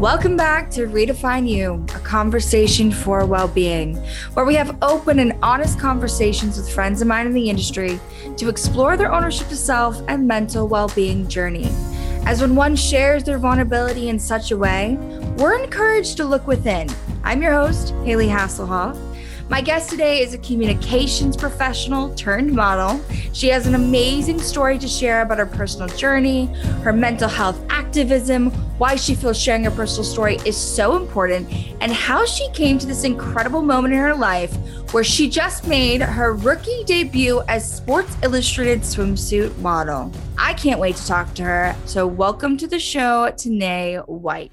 Welcome back to Redefine You, a conversation for well being, where we have open and honest conversations with friends of mine in the industry to explore their ownership of self and mental well being journey. As when one shares their vulnerability in such a way, we're encouraged to look within. I'm your host, Hayley Hasselhoff. My guest today is a communications professional turned model. She has an amazing story to share about her personal journey, her mental health activism, why she feels sharing her personal story is so important, and how she came to this incredible moment in her life where she just made her rookie debut as Sports Illustrated swimsuit model. I can't wait to talk to her. So, welcome to the show, Tanae White.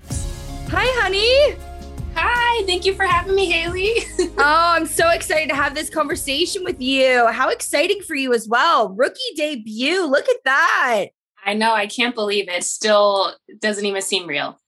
Hi, honey. Hi, thank you for having me, Hayley. oh, I'm so excited to have this conversation with you. How exciting for you as well. Rookie debut. Look at that. I know. I can't believe it. Still doesn't even seem real.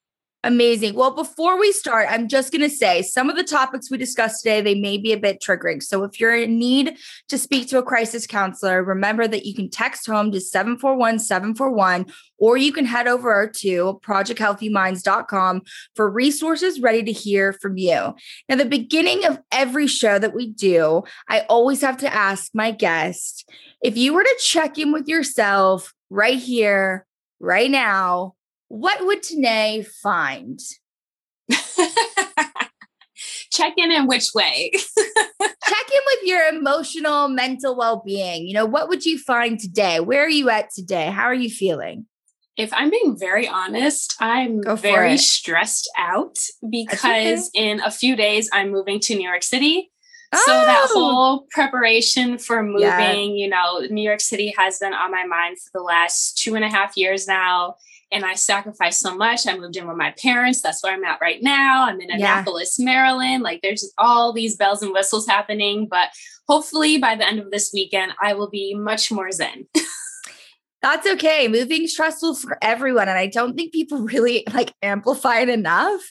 Amazing. Well, before we start, I'm just going to say some of the topics we discussed today, they may be a bit triggering. So if you're in need to speak to a crisis counselor, remember that you can text home to 741 741, or you can head over to projecthealthyminds.com for resources ready to hear from you. Now, the beginning of every show that we do, I always have to ask my guest if you were to check in with yourself right here, right now, what would Tanae find? Check in in which way? Check in with your emotional, mental well being. You know, what would you find today? Where are you at today? How are you feeling? If I'm being very honest, I'm very it. stressed out because okay. in a few days I'm moving to New York City. Oh. So that oh! whole preparation for moving, yeah. you know, New York City has been on my mind for the last two and a half years now and I sacrificed so much. I moved in with my parents. That's where I'm at right now. I'm in Annapolis, yeah. Maryland. Like there's just all these bells and whistles happening. But hopefully by the end of this weekend, I will be much more zen. That's okay. Moving stressful for everyone. And I don't think people really like amplify it enough.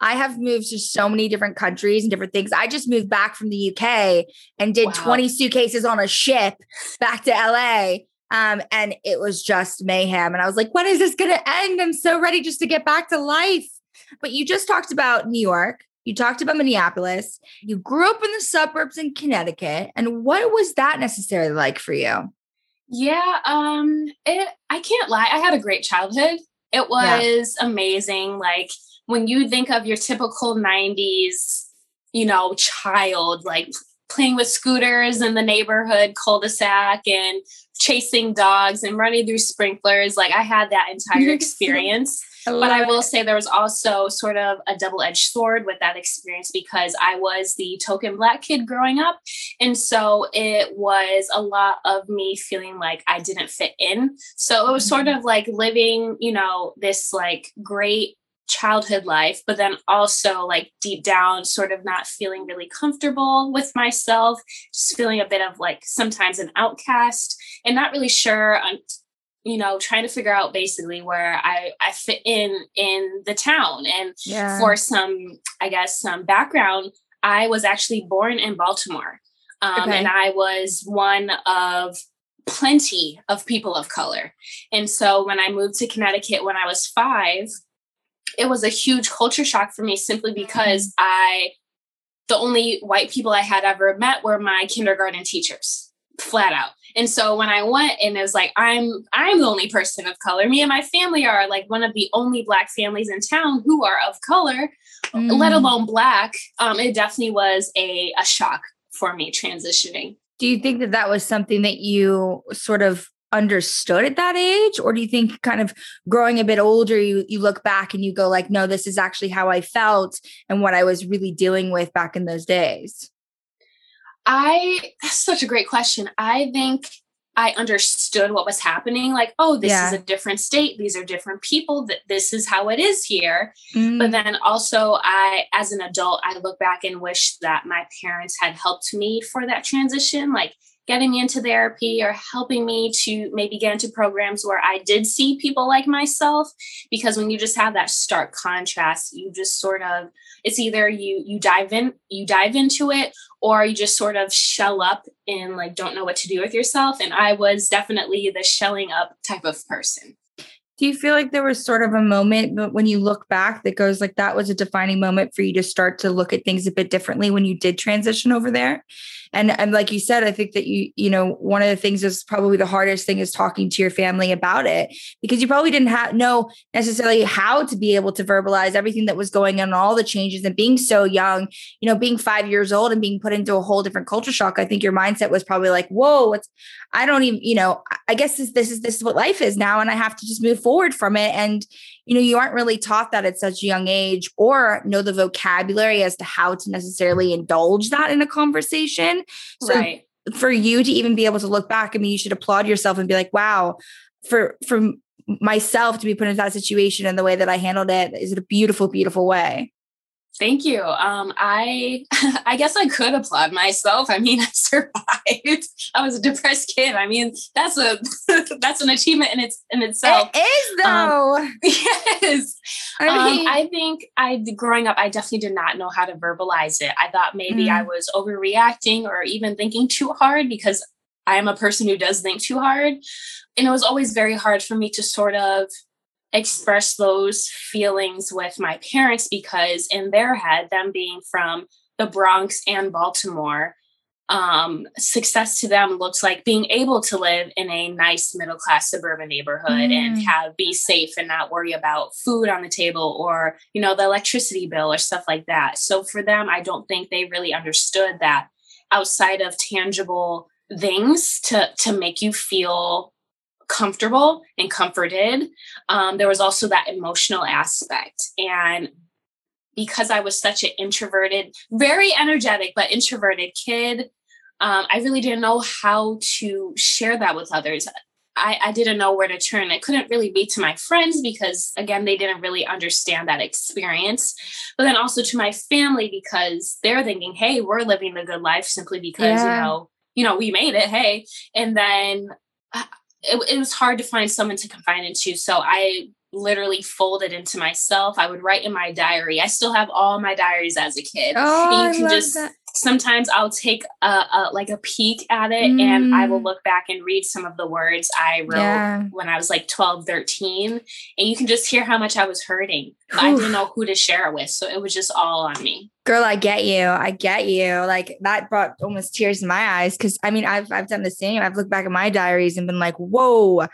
I have moved to so many different countries and different things. I just moved back from the UK and did wow. 20 suitcases on a ship back to LA. Um, and it was just mayhem. And I was like, when is this going to end? I'm so ready just to get back to life. But you just talked about New York. You talked about Minneapolis. You grew up in the suburbs in Connecticut. And what was that necessarily like for you? Yeah, um, it, I can't lie. I had a great childhood. It was yeah. amazing. Like when you think of your typical 90s, you know, child, like playing with scooters in the neighborhood cul-de-sac and chasing dogs and running through sprinklers. Like I had that entire experience. I but I will say there was also sort of a double edged sword with that experience because I was the token black kid growing up. And so it was a lot of me feeling like I didn't fit in. So it was sort mm-hmm. of like living, you know, this like great childhood life, but then also like deep down, sort of not feeling really comfortable with myself, just feeling a bit of like sometimes an outcast and not really sure on you know trying to figure out basically where i i fit in in the town and yeah. for some i guess some background i was actually born in baltimore um, okay. and i was one of plenty of people of color and so when i moved to connecticut when i was five it was a huge culture shock for me simply because I, the only white people I had ever met were my kindergarten teachers, flat out. And so when I went and it was like, I'm, I'm the only person of color. Me and my family are like one of the only black families in town who are of color, mm. let alone black. Um, it definitely was a, a shock for me transitioning. Do you think that that was something that you sort of understood at that age or do you think kind of growing a bit older you you look back and you go like no this is actually how I felt and what I was really dealing with back in those days I that's such a great question I think I understood what was happening. Like, oh, this yeah. is a different state. These are different people. That this is how it is here. Mm. But then also, I, as an adult, I look back and wish that my parents had helped me for that transition. Like, getting me into therapy or helping me to maybe get into programs where I did see people like myself. Because when you just have that stark contrast, you just sort of it's either you you dive in you dive into it or you just sort of shell up and like don't know what to do with yourself. And I was definitely the shelling up type of person. Do you feel like there was sort of a moment but when you look back that goes like that was a defining moment for you to start to look at things a bit differently when you did transition over there? and and like you said i think that you you know one of the things is probably the hardest thing is talking to your family about it because you probably didn't have know necessarily how to be able to verbalize everything that was going on all the changes and being so young you know being five years old and being put into a whole different culture shock i think your mindset was probably like whoa what's i don't even you know i guess this, this is this is what life is now and i have to just move forward from it and you know, you aren't really taught that at such a young age or know the vocabulary as to how to necessarily indulge that in a conversation. So right. for you to even be able to look back, I mean, you should applaud yourself and be like, wow, for for myself to be put in that situation and the way that I handled it is a beautiful, beautiful way. Thank you. Um, I I guess I could applaud myself. I mean, I survived. I was a depressed kid. I mean, that's a that's an achievement in its in itself. It is um, though. Um, yes. I, um, mean, um, I think I growing up, I definitely did not know how to verbalize it. I thought maybe mm. I was overreacting or even thinking too hard because I am a person who does think too hard. And it was always very hard for me to sort of express those feelings with my parents because in their head them being from the bronx and baltimore um, success to them looks like being able to live in a nice middle class suburban neighborhood mm. and have be safe and not worry about food on the table or you know the electricity bill or stuff like that so for them i don't think they really understood that outside of tangible things to to make you feel comfortable and comforted. Um, there was also that emotional aspect. And because I was such an introverted, very energetic, but introverted kid, um, I really didn't know how to share that with others. I, I, didn't know where to turn. I couldn't really be to my friends because, again, they didn't really understand that experience. But then also to my family because they're thinking, hey, we're living the good life simply because, yeah. you know, you know, we made it. Hey. And then uh, it, it was hard to find someone to confide into. So I literally folded into myself. I would write in my diary. I still have all my diaries as a kid. Oh, and you can just that sometimes I'll take a, a, like a peek at it mm. and I will mm. look back and read some of the words I wrote yeah. when I was like 12, 13. And you can just hear how much I was hurting. I didn't know who to share it with. So it was just all on me. Girl, I get you. I get you. Like that brought almost tears in my eyes. Cause I mean, I've I've done the same. I've looked back at my diaries and been like, whoa.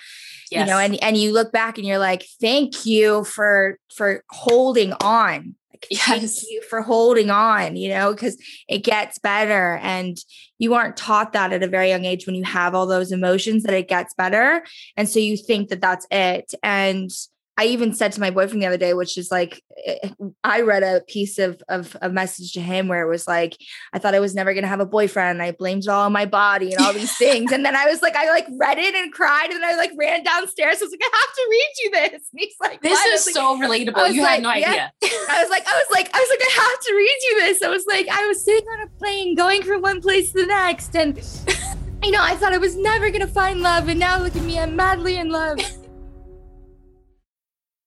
Yes. You know, and, and you look back and you're like, thank you for for holding on yes. thank you for holding on, you know, because it gets better. And you aren't taught that at a very young age when you have all those emotions that it gets better. And so you think that that's it. And I even said to my boyfriend the other day, which is like, eh, I read a piece of, of a message to him where it was like, I thought I was never going to have a boyfriend. I blamed it all on my body and all these things. And then I was like, I like read it and cried. And then I like ran downstairs. I was like, I have to read you this. And he's like, this what? is like, so relatable. You like, had no yeah. idea. I was like, I was like, I was like, I have to read you this. I was like, I was sitting on a plane going from one place to the next. And, you know, I thought I was never going to find love. And now look at me, I'm madly in love.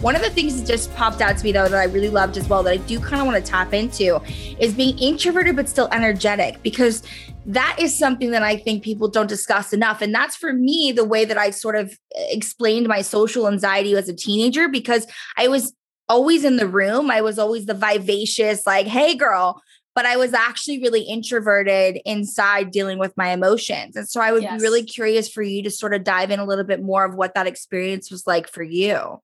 One of the things that just popped out to me though that I really loved as well that I do kind of want to tap into is being introverted but still energetic because that is something that I think people don't discuss enough. And that's for me the way that I sort of eh, explained my social anxiety as a teenager because I was always in the room. I was always the vivacious, like, hey, girl, but I was actually really introverted inside dealing with my emotions. And so I would yes. be really curious for you to sort of dive in a little bit more of what that experience was like for you.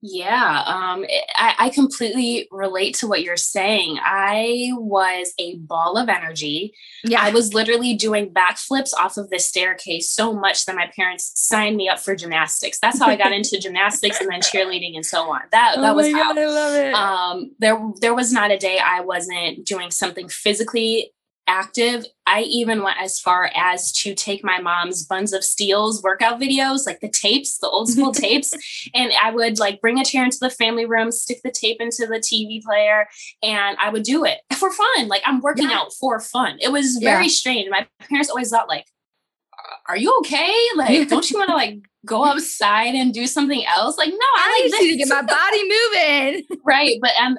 Yeah, um, I, I completely relate to what you're saying. I was a ball of energy. Yeah. I was literally doing backflips off of the staircase so much that my parents signed me up for gymnastics. That's how I got into gymnastics and then cheerleading and so on. That that oh was how. God, I love it. Um, there there was not a day I wasn't doing something physically active. I even went as far as to take my mom's Buns of Steels workout videos, like the tapes, the old school tapes, and I would like bring a chair into the family room, stick the tape into the TV player, and I would do it for fun. Like I'm working yeah. out for fun. It was very yeah. strange. My parents always thought like, "Are you okay? Like, don't you want to like go outside and do something else?" Like, no, I, I like to get my body moving. right, but on,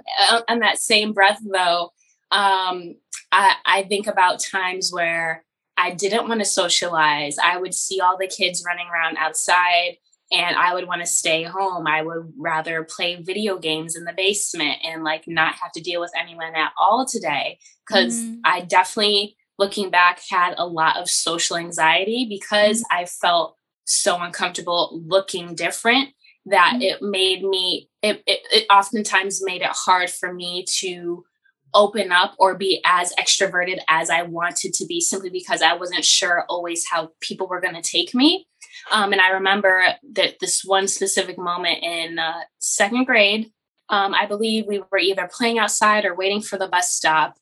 on that same breath though um, I, I think about times where I didn't want to socialize. I would see all the kids running around outside and I would want to stay home. I would rather play video games in the basement and like not have to deal with anyone at all today. because mm-hmm. I definitely, looking back, had a lot of social anxiety because mm-hmm. I felt so uncomfortable looking different that mm-hmm. it made me, it, it, it oftentimes made it hard for me to open up or be as extroverted as I wanted to be simply because I wasn't sure always how people were going to take me. Um, and I remember that this one specific moment in uh, second grade, um, I believe we were either playing outside or waiting for the bus stop.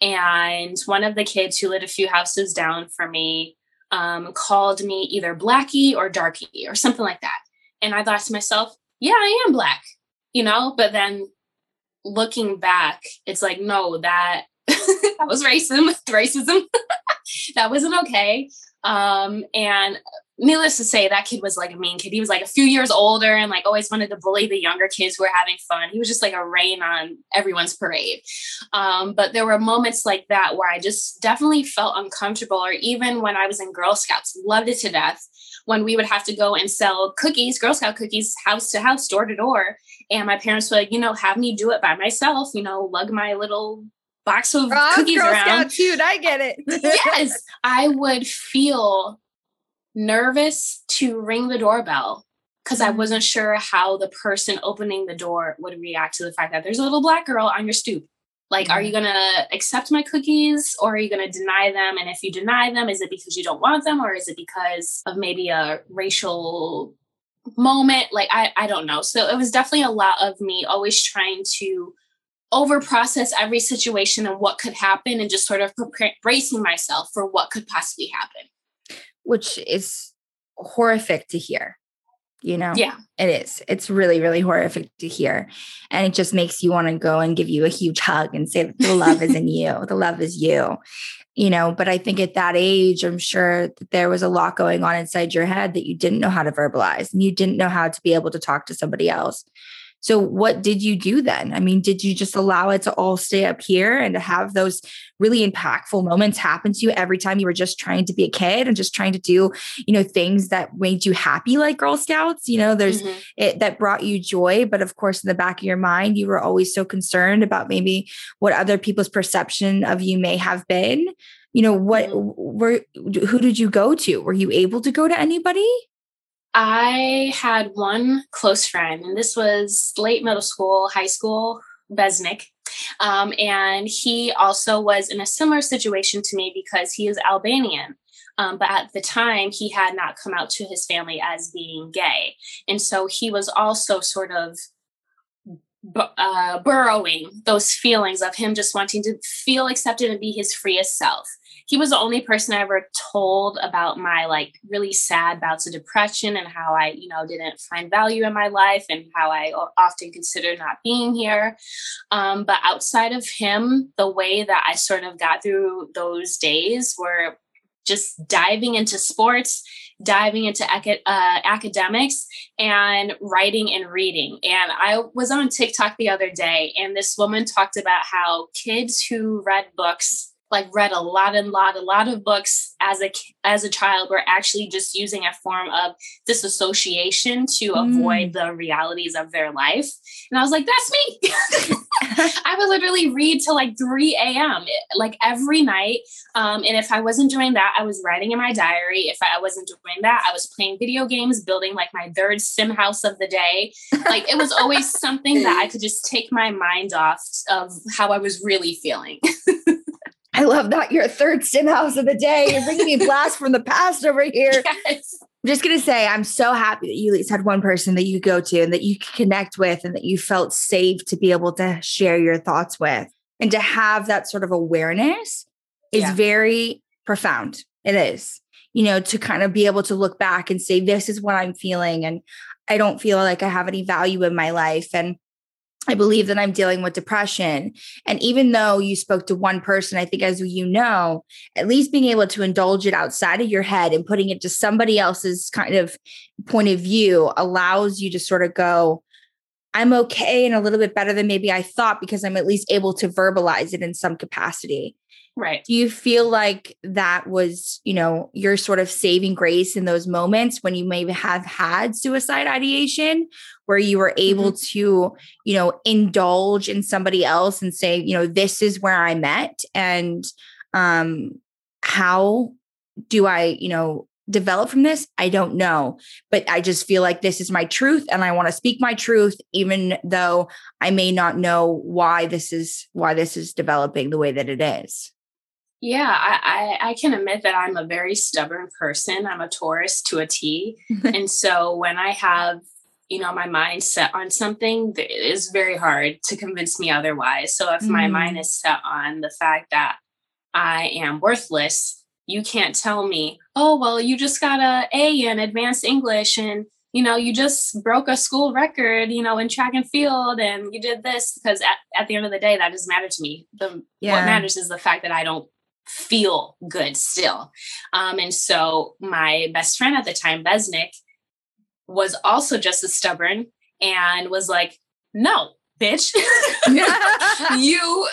And one of the kids who lived a few houses down from me um, called me either Blackie or Darkie or something like that. And I thought to myself, yeah, I am black, you know, but then looking back, it's like, no, that that was racism, racism. that wasn't okay. Um, and needless to say, that kid was like a mean kid. He was like a few years older and like always wanted to bully the younger kids who were having fun. He was just like a rain on everyone's parade. Um, but there were moments like that where I just definitely felt uncomfortable, or even when I was in Girl Scouts, loved it to death. When we would have to go and sell cookies, Girl Scout cookies, house to house, door to door. And my parents would, you know, have me do it by myself, you know, lug my little box of oh, cookies Girl around. Scout cute. I get it. yes. I would feel nervous to ring the doorbell because I mm. wasn't sure how the person opening the door would react to the fact that there's a little black girl on your stoop. Like, are you mm-hmm. going to accept my cookies or are you going to deny them? And if you deny them, is it because you don't want them or is it because of maybe a racial moment like i i don't know. So it was definitely a lot of me always trying to over process every situation and what could happen and just sort of prepare, bracing myself for what could possibly happen. Which is horrific to hear you know? Yeah. It is. It's really really horrific to hear. And it just makes you want to go and give you a huge hug and say the love is in you the love is you you know but i think at that age i'm sure that there was a lot going on inside your head that you didn't know how to verbalize and you didn't know how to be able to talk to somebody else so what did you do then? I mean did you just allow it to all stay up here and to have those really impactful moments happen to you every time you were just trying to be a kid and just trying to do you know things that made you happy like girl scouts? You know there's mm-hmm. it that brought you joy but of course in the back of your mind you were always so concerned about maybe what other people's perception of you may have been. You know what mm-hmm. were who did you go to? Were you able to go to anybody i had one close friend and this was late middle school high school besnik. Um, and he also was in a similar situation to me because he is albanian. Um, but at the time he had not come out to his family as being gay. And so he was also sort of uh, burrowing those feelings of him just wanting to feel accepted and be his freest self he was the only person I ever told about my like really sad bouts of depression and how I, you know, didn't find value in my life and how I often considered not being here. Um, but outside of him, the way that I sort of got through those days were just diving into sports, diving into uh, academics, and writing and reading. And I was on TikTok the other day, and this woman talked about how kids who read books like read a lot and lot a lot of books as a as a child were actually just using a form of disassociation to mm. avoid the realities of their life and i was like that's me I would literally read till like 3 a.m. like every night. Um, and if I wasn't doing that, I was writing in my diary. If I wasn't doing that, I was playing video games, building like my third sim house of the day. Like it was always something that I could just take my mind off of how I was really feeling. I love that. Your third sim house of the day. You're bringing me blast from the past over here. Yes. I'm just going to say, I'm so happy that you at least had one person that you could go to and that you could connect with and that you felt safe to be able to share your thoughts with. And to have that sort of awareness is yeah. very profound. It is, you know, to kind of be able to look back and say, this is what I'm feeling. And I don't feel like I have any value in my life. And I believe that I'm dealing with depression. And even though you spoke to one person, I think, as you know, at least being able to indulge it outside of your head and putting it to somebody else's kind of point of view allows you to sort of go, I'm okay and a little bit better than maybe I thought because I'm at least able to verbalize it in some capacity. Right. Do you feel like that was, you know, your sort of saving grace in those moments when you maybe have had suicide ideation where you were able mm-hmm. to, you know, indulge in somebody else and say, you know, this is where I met and um how do I, you know, develop from this? I don't know, but I just feel like this is my truth and I want to speak my truth even though I may not know why this is why this is developing the way that it is. Yeah, I, I, I, can admit that I'm a very stubborn person. I'm a Taurus to a T. and so when I have, you know, my mind set on something, it is very hard to convince me otherwise. So if mm. my mind is set on the fact that I am worthless, you can't tell me, oh, well, you just got a A in advanced English and you know, you just broke a school record, you know, in track and field and you did this because at, at the end of the day, that doesn't matter to me. The yeah. what matters is the fact that I don't feel good still. Um, and so my best friend at the time, Besnik, was also just as stubborn and was like, no, bitch, you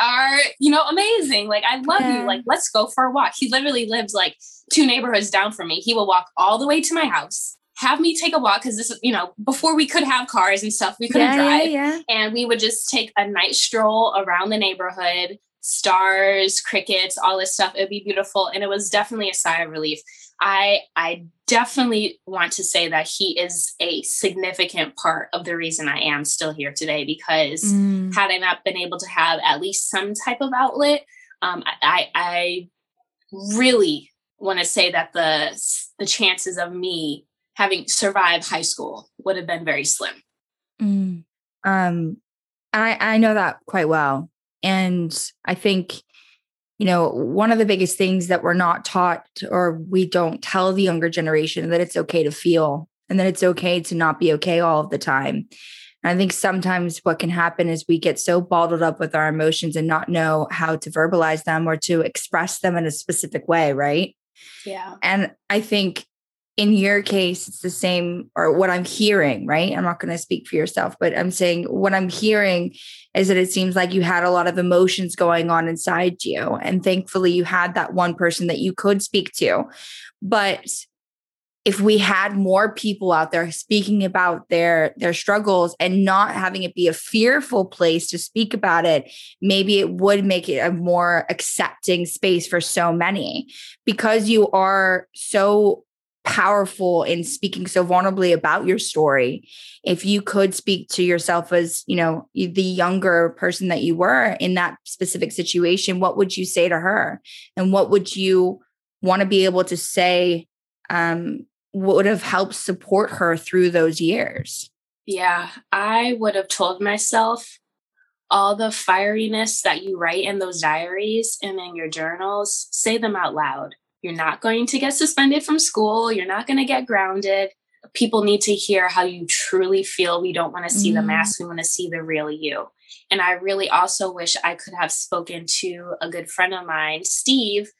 are, you know, amazing. Like, I love yeah. you. Like, let's go for a walk. He literally lives like two neighborhoods down from me. He will walk all the way to my house have me take a walk because this, is you know, before we could have cars and stuff, we couldn't yeah, drive. Yeah, yeah. And we would just take a night stroll around the neighborhood, stars, crickets, all this stuff. It'd be beautiful. And it was definitely a sigh of relief. I I definitely want to say that he is a significant part of the reason I am still here today because mm. had I not been able to have at least some type of outlet, um, I, I really want to say that the the chances of me having survived high school would have been very slim. Mm. Um, I I know that quite well and I think, you know, one of the biggest things that we're not taught or we don't tell the younger generation that it's okay to feel and that it's okay to not be okay all of the time. And I think sometimes what can happen is we get so bottled up with our emotions and not know how to verbalize them or to express them in a specific way, right? Yeah. And I think in your case, it's the same, or what I'm hearing, right? I'm not going to speak for yourself, but I'm saying what I'm hearing is that it seems like you had a lot of emotions going on inside you. And thankfully, you had that one person that you could speak to. But if we had more people out there speaking about their their struggles and not having it be a fearful place to speak about it maybe it would make it a more accepting space for so many because you are so powerful in speaking so vulnerably about your story. If you could speak to yourself as you know the younger person that you were in that specific situation what would you say to her? And what would you want to be able to say um would have helped support her through those years? Yeah i would have told myself all the fieriness that you write in those diaries and in your journals say them out loud you're not going to get suspended from school. You're not going to get grounded. People need to hear how you truly feel. We don't want to see mm. the mask. We want to see the real you. And I really also wish I could have spoken to a good friend of mine, Steve,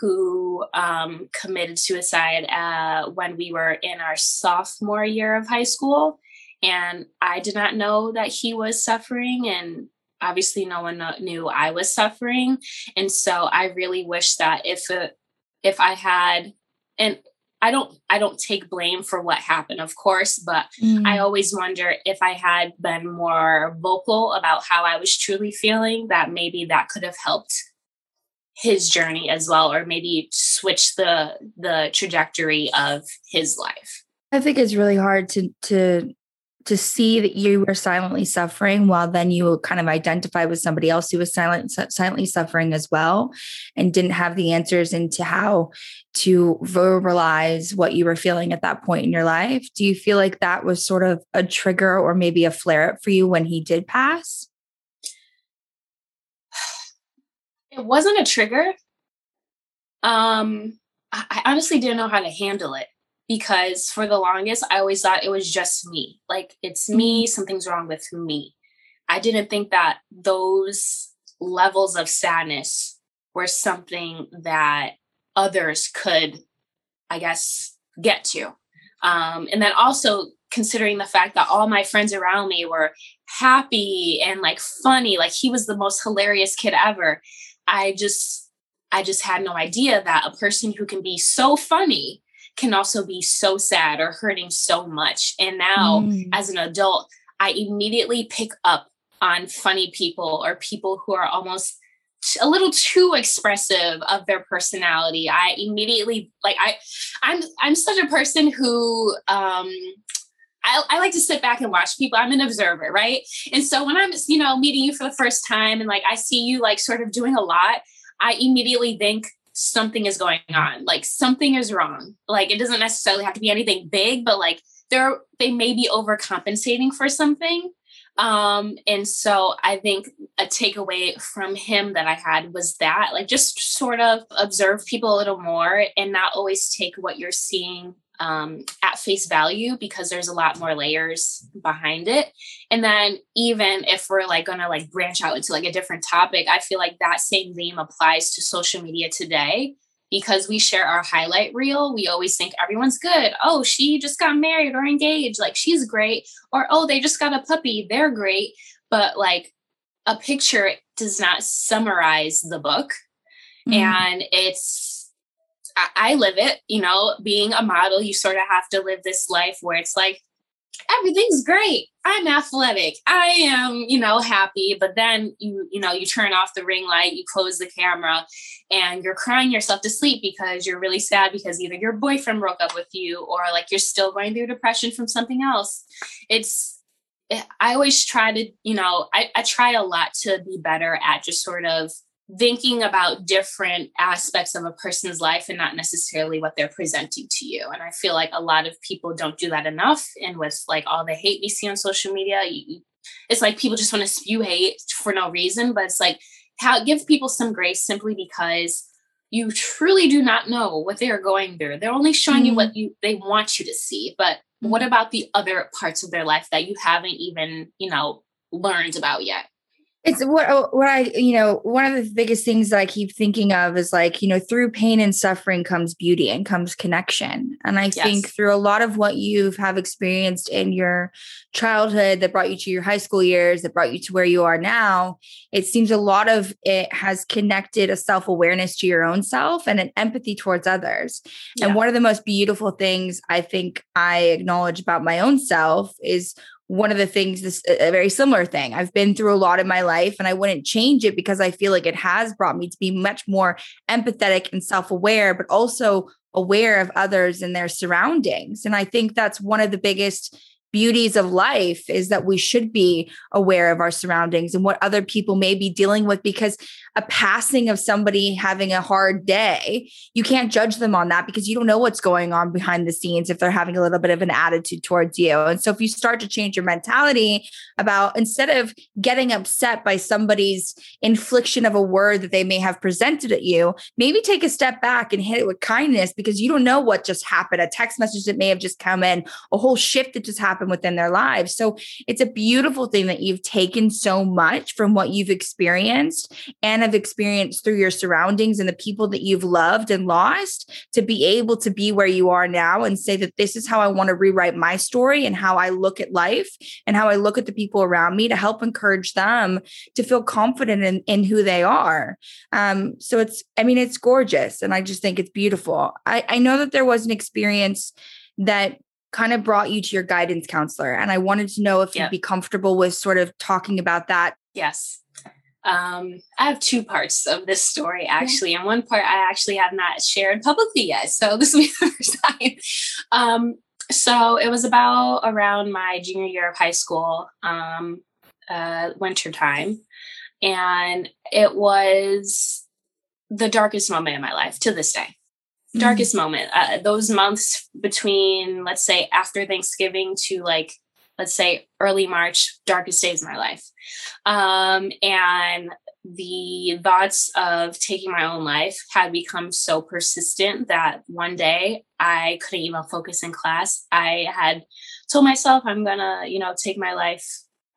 who um, committed suicide uh, when we were in our sophomore year of high school. And I did not know that he was suffering. And obviously, no one knew I was suffering. And so I really wish that if it, if I had, and I don't I don't take blame for what happened, of course, but mm. I always wonder if I had been more vocal about how I was truly feeling, that maybe that could have helped his journey as well, or maybe switch the the trajectory of his life. I think it's really hard to to to see that you were silently suffering while then you kind of identify with somebody else who was silent, silently suffering as well and didn't have the answers into how to verbalize what you were feeling at that point in your life. Do you feel like that was sort of a trigger or maybe a flare up for you when he did pass? It wasn't a trigger. Um, I honestly didn't know how to handle it because for the longest I always thought it was just me. Like it's me, mm-hmm. something's wrong with me. I didn't think that those levels of sadness were something that others could, I guess, get to. Um, and then also considering the fact that all my friends around me were happy and like funny, like he was the most hilarious kid ever. I just, I just had no idea that a person who can be so funny can also be so sad or hurting so much. And now, mm. as an adult, I immediately pick up on funny people or people who are almost a little too expressive of their personality i immediately like i i'm i'm such a person who um I, I, like to sit back and watch people. I'm an observer, right? And so when I'm, you know, meeting you for the first time and like I see you like sort of doing a lot, I immediately think, something is going on like something is wrong. Like it doesn't necessarily have to be anything big but like they're they may be overcompensating for something. Um and so i think a takeaway from him that i had was that like just sort of observe people a little more and not always take what you're seeing um, at face value because there's a lot more layers behind it. And then even if we're like gonna like branch out into like a different topic, I feel like that same theme applies to social media today because we share our highlight reel. We always think everyone's good. Oh, she just got married or engaged, like she's great. Or oh, they just got a puppy, they're great. But like a picture does not summarize the book. Mm-hmm. And it's I, live it, you know, being a model, you sort of have to live this life where it's like, everything's great. I'm athletic. I am, you know, happy. But then you, you know, you turn off the ring light, you close the camera, and you're crying yourself to sleep because you're really sad because either your boyfriend broke up with you or like you're still going through depression from something else. It's, eh, I always try to, you know, I, I try a lot to be better at just sort of thinking about different aspects of a person's life and not necessarily what they're presenting to you. And I feel like a lot of people don't do that enough. And with like all the hate we see on social media, you, it's like people just want to spew hate for no reason. But it's like how give people some grace simply because you truly do not know what they are going through. They're only showing mm-hmm. you what you they want you to see. But what mm-hmm. about the other parts of their life that you haven't even, you know, learned about yet? It's what oh, what I you know one of the biggest things that I keep thinking of is like you know through pain and suffering comes beauty and comes connection and I yes. think through a lot of what you have experienced in your childhood that brought you to your high school years that brought you to where you are now it seems a lot of it has connected a self-awareness to your own self and an empathy towards others yeah. and one of the most beautiful things I think I acknowledge about my own self is one of the things this a very similar thing. I've been through a lot in my life and i wouldn't change it because i feel like it has brought me to be much more empathetic and self-aware but also aware of others and their surroundings. And i think that's one of the biggest beauties of life is that we should be aware of our surroundings and what other people may be dealing with because a passing of somebody having a hard day, you can't judge them on that because you don't know what's going on behind the scenes if they're having a little bit of an attitude towards you. And so if you start to change your mentality about instead of getting upset by somebody's infliction of a word that they may have presented at you, maybe take a step back and hit it with kindness because you don't know what just happened, a text message that may have just come in, a whole shift that just happened happen within their lives. So it's a beautiful thing that you've taken so much from what you've experienced and have experienced through your surroundings and the people that you've loved and lost to be able to be where you are now and say that this is how I want to rewrite my story and how I look at life and how I look at the people around me to help encourage them to feel confident in, in who they are. Um, so it's, I mean, it's gorgeous. And I just think it's beautiful. I, I know that there was an experience that kind of brought you to your guidance counselor. And I wanted to know if yep. you'd be comfortable with sort of talking about that. Yes. Um, I have two parts of this story actually, yeah. and one part I actually have not shared publicly yet. So this will be the first time. Um, so it was about around my junior year of high school, um, uh, winter time, and it was the darkest moment in my life to this day darkest mm-hmm. moment uh, those months between let's say after thanksgiving to like let's say early march darkest days of my life. Um, and the thoughts of taking my own life had become so persistent that one day i couldn't even focus in class. I had told myself i'm gonna you know take my life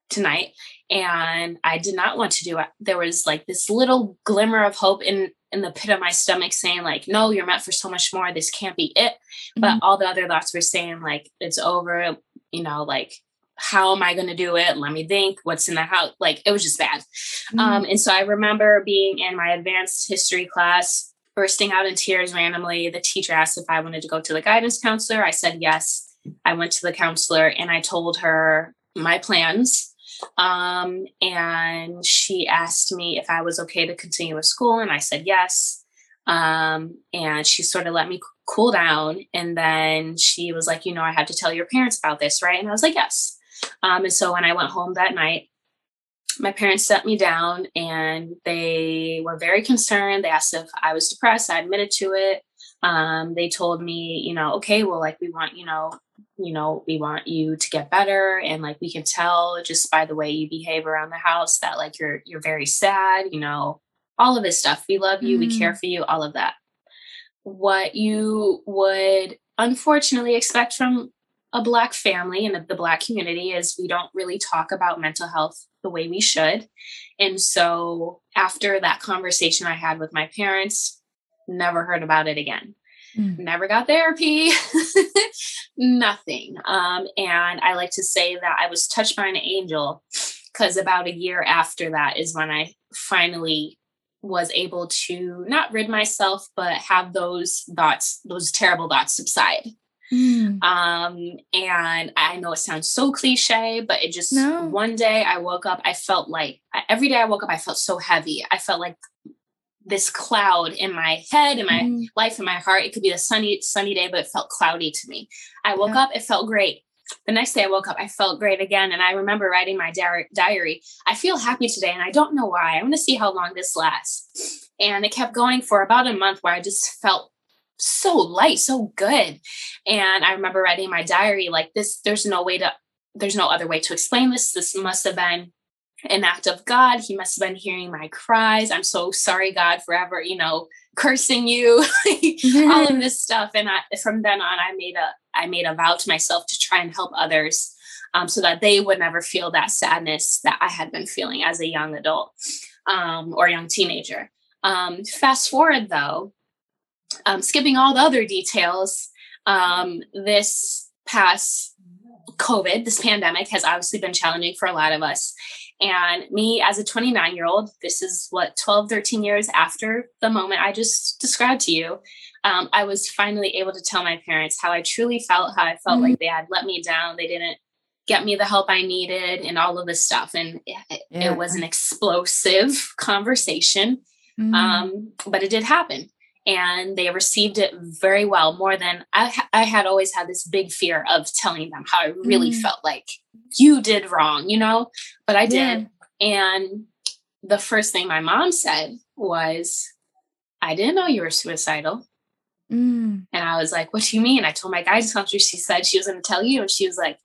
tonight and i did not want to do it. There was like this little glimmer of hope in in the pit of my stomach saying like no you're meant for so much more. This can't be it. Mm-hmm. but all the other thoughts were saying like it's over you know like how am i going to do it? Let me think. What's in the house like it was just bad. Mm-hmm. um and so i remember being in my advanced history class bursting out in tears randomly. The teacher asked if i wanted to go to the guidance counselor. I said yes. I went to the counselor and i told her my plans um, and she asked me if I was okay to continue with school, and I said yes. Um, and she sort of let me cool down. And then she was like, You know, I have to tell your parents about this, right? And I was like, Yes. Um, and so when I went home that night, my parents sat me down and they were very concerned. They asked if I was depressed. I admitted to it. Um, they told me, you know, okay, well, like we want, you know, you know, we want you to get better and like we can tell just by the way you behave around the house that like you're you're very sad, you know, all of this stuff. We love you, mm. we care for you, all of that. What you would unfortunately expect from a black family and the black community is we don't really talk about mental health the way we should. And so after that conversation I had with my parents, never heard about it again. Mm. Never got therapy, nothing. Um, and I like to say that I was touched by an angel because about a year after that is when I finally was able to not rid myself, but have those thoughts, those terrible thoughts subside. Mm. Um, and I know it sounds so cliche, but it just no. one day I woke up, I felt like every day I woke up, I felt so heavy. I felt like this cloud in my head, in my mm. life, in my heart. It could be a sunny, sunny day, but it felt cloudy to me. I woke yeah. up, it felt great. The next day I woke up, I felt great again. And I remember writing my di- diary. I feel happy today, and I don't know why. I want to see how long this lasts. And it kept going for about a month where I just felt so light, so good. And I remember writing my diary like this, there's no way to, there's no other way to explain this. This must have been an act of God. He must have been hearing my cries. I'm so sorry, God, forever, you know, cursing you, all of this stuff. And I, from then on, I made a I made a vow to myself to try and help others, um, so that they would never feel that sadness that I had been feeling as a young adult um, or young teenager. Um, fast forward though, um, skipping all the other details, um, this past COVID, this pandemic has obviously been challenging for a lot of us. And me as a 29 year old, this is what 12, 13 years after the moment I just described to you. Um, I was finally able to tell my parents how I truly felt, how I felt mm-hmm. like they had let me down. They didn't get me the help I needed and all of this stuff. And it, yeah. it was an explosive conversation. Mm-hmm. Um, but it did happen and they received it very well more than I, I had always had this big fear of telling them how i really mm. felt like you did wrong you know but i did yeah. and the first thing my mom said was i didn't know you were suicidal mm. and i was like what do you mean i told my guidance counselor she said she was going to tell you and she was like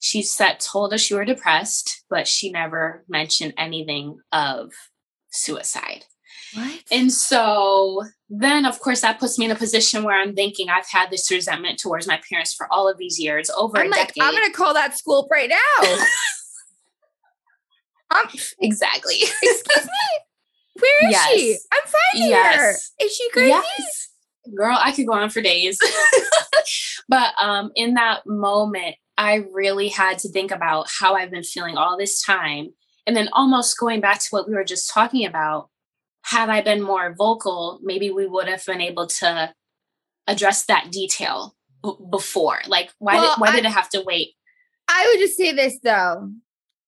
she said told us you were depressed but she never mentioned anything of suicide What? And so then, of course, that puts me in a position where I'm thinking I've had this resentment towards my parents for all of these years, over I'm a like, decade. I'm going to call that school right now. um, exactly. Excuse me. Where is yes. she? I'm finding yes. her. Is she crazy? Yes. Girl, I could go on for days. but um, in that moment, I really had to think about how I've been feeling all this time. And then almost going back to what we were just talking about, had I been more vocal, maybe we would have been able to address that detail b- before. Like, why well, did why I, did it have to wait? I would just say this though.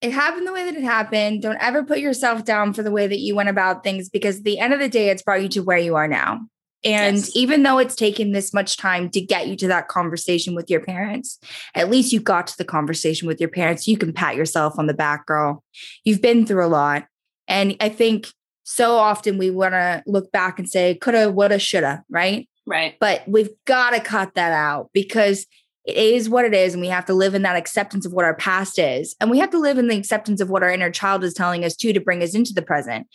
It happened the way that it happened. Don't ever put yourself down for the way that you went about things because at the end of the day, it's brought you to where you are now. And yes. even though it's taken this much time to get you to that conversation with your parents, at least you got to the conversation with your parents. You can pat yourself on the back, girl. You've been through a lot. And I think so often we want to look back and say, coulda, woulda, shoulda, right? Right. But we've got to cut that out because it is what it is. And we have to live in that acceptance of what our past is. And we have to live in the acceptance of what our inner child is telling us too to bring us into the present.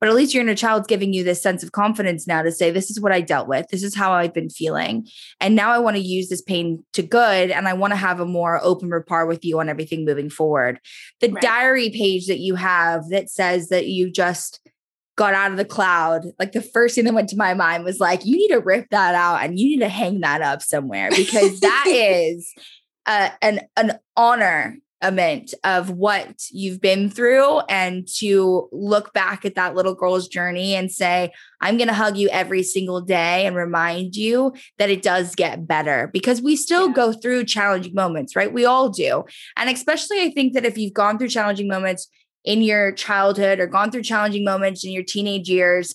But at least your inner child's giving you this sense of confidence now to say, this is what I dealt with. This is how I've been feeling. And now I want to use this pain to good. And I want to have a more open rapport with you on everything moving forward. The right. diary page that you have that says that you just got out of the cloud, like the first thing that went to my mind was like, you need to rip that out and you need to hang that up somewhere because that is uh, an an honor of what you've been through and to look back at that little girl's journey and say, I'm going to hug you every single day and remind you that it does get better because we still yeah. go through challenging moments, right? We all do. And especially, I think that if you've gone through challenging moments, in your childhood or gone through challenging moments in your teenage years,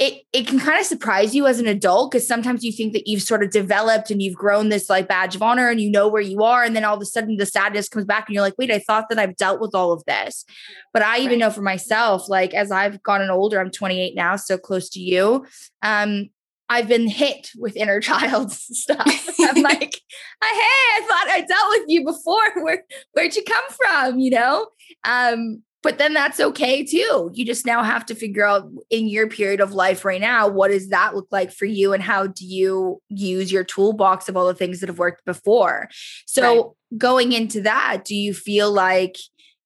it it can kind of surprise you as an adult because sometimes you think that you've sort of developed and you've grown this like badge of honor and you know where you are and then all of a sudden the sadness comes back and you're like wait i thought that i've dealt with all of this but i even right. know for myself like as i've gotten older i'm 28 now so close to you um I've been hit with inner child stuff. I'm like, hey, I thought I dealt with you before. Where where'd you come from? You know? Um, but then that's okay too. You just now have to figure out in your period of life right now, what does that look like for you? And how do you use your toolbox of all the things that have worked before? So right. going into that, do you feel like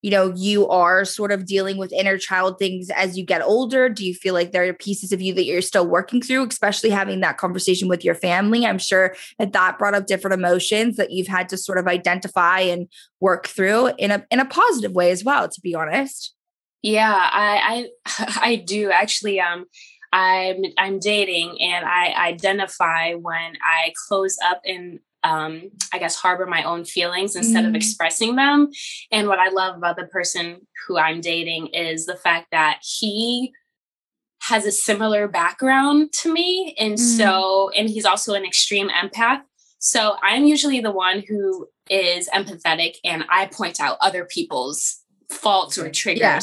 you know you are sort of dealing with inner child things as you get older? Do you feel like there are pieces of you that you're still working through especially having that conversation with your family? I'm sure that that brought up different emotions that you've had to sort of identify and work through in a in a positive way as well to be honest. Yeah i i i do. Actually um I'm I'm dating and I identify when I close up in um, I guess, harbor my own feelings instead mm. of expressing them. And what I love about the person who I'm dating is the fact that he has a similar background to me. And mm. so, and he's also an extreme empath. So I'm usually the one who is empathetic and I point out other people's faults or triggers. Yeah.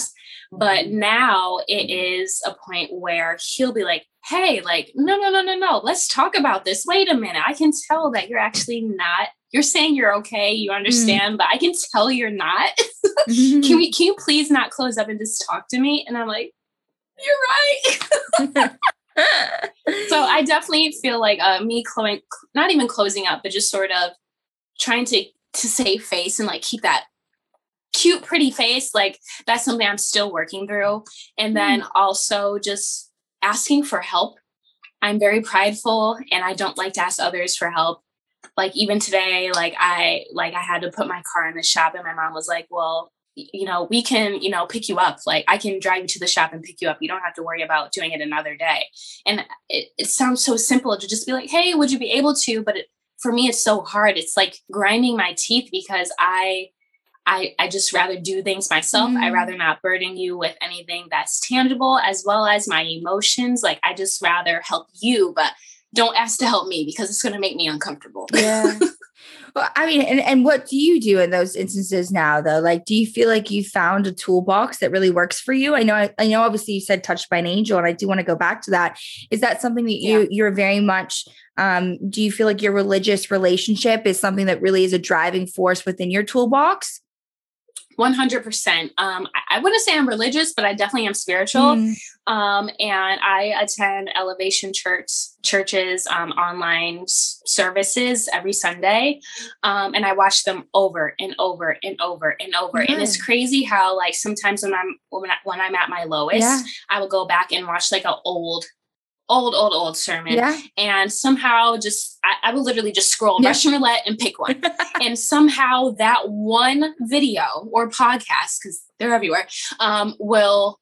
But now it is a point where he'll be like, hey, like, no, no, no, no, no, let's talk about this. Wait a minute. I can tell that you're actually not, you're saying you're okay, you mm-hmm. understand, mm. but I can tell you're not. mm-hmm. Can we, can you please not close up and just talk to me? And I'm like, you're right. so I definitely feel like uh, me closing, not even closing up, but just sort of trying to to save face and like keep that cute, pretty face. Like that's something I'm still working through. And then mm. also just asking for help. I'm very prideful and I don't like to ask others for help. Like even today, like I like I had to put my car in the shop and my mom was like, "Well, you know, we can, you know, pick you up. Like I can drive you to the shop and pick you up. You don't have to worry about doing it another day." And it, it sounds so simple to just be like, "Hey, would you be able to?" But it, for me it's so hard. It's like grinding my teeth because I I, I just rather do things myself. Mm. I rather not burden you with anything that's tangible as well as my emotions. Like I just rather help you, but don't ask to help me because it's going to make me uncomfortable. Yeah. well, I mean, and, and what do you do in those instances now though? Like, do you feel like you found a toolbox that really works for you? I know, I, I know obviously you said touched by an angel and I do want to go back to that. Is that something that you, yeah. you're very much, um, do you feel like your religious relationship is something that really is a driving force within your toolbox? 100%. Um, I, I wouldn't say I'm religious, but I definitely am spiritual. Mm. Um, and I attend Elevation Church churches um, online services every Sunday. Um, and I watch them over and over and over and over. Mm. And it's crazy how like sometimes when I'm when, I, when I'm at my lowest, yeah. I will go back and watch like an old old, old, old sermon. Yeah. And somehow just, I, I will literally just scroll yeah. Russian roulette and pick one. and somehow that one video or podcast, because they're everywhere, um, will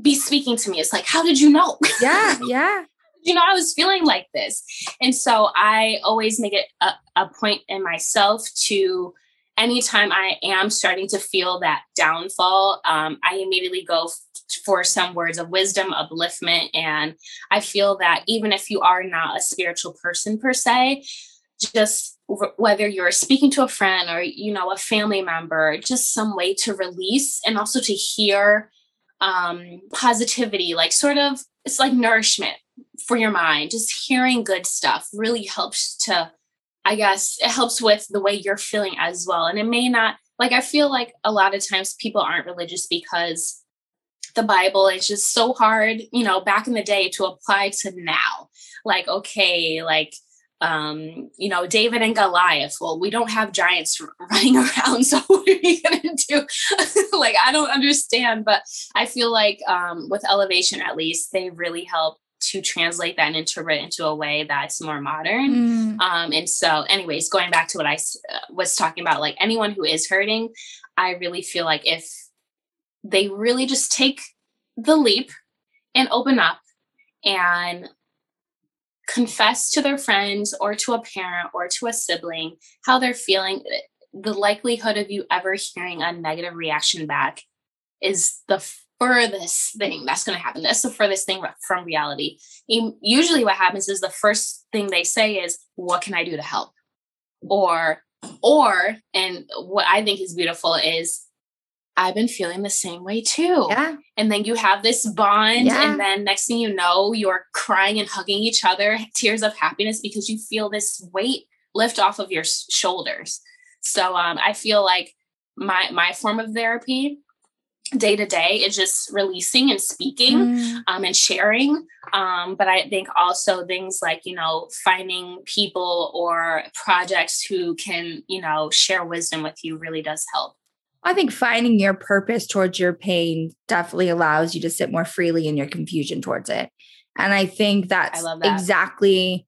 be speaking to me. It's like, how did you know? Yeah. Yeah. you know, I was feeling like this. And so I always make it a, a point in myself to anytime I am starting to feel that downfall, um, I immediately go for some words of wisdom, upliftment. And I feel that even if you are not a spiritual person per se, just whether you're speaking to a friend or you know a family member just some way to release and also to hear um, positivity like sort of it's like nourishment for your mind just hearing good stuff really helps to i guess it helps with the way you're feeling as well and it may not like i feel like a lot of times people aren't religious because the Bible is just so hard, you know, back in the day to apply to now. Like, okay, like, um, you know, David and Goliath. Well, we don't have giants running around, so what are we gonna do? like, I don't understand, but I feel like um, with Elevation, at least, they really help to translate that and interpret into a way that's more modern. Mm. Um, and so, anyways, going back to what I uh, was talking about, like anyone who is hurting, I really feel like if they really just take the leap and open up and confess to their friends or to a parent or to a sibling how they're feeling the likelihood of you ever hearing a negative reaction back is the furthest thing that's going to happen that's the furthest thing from reality usually what happens is the first thing they say is what can i do to help or or and what i think is beautiful is I've been feeling the same way too. Yeah. And then you have this bond, yeah. and then next thing you know, you're crying and hugging each other, tears of happiness because you feel this weight lift off of your shoulders. So um, I feel like my my form of therapy day to day is just releasing and speaking mm. um, and sharing. Um, but I think also things like, you know, finding people or projects who can, you know, share wisdom with you really does help. I think finding your purpose towards your pain definitely allows you to sit more freely in your confusion towards it. And I think that's I that. exactly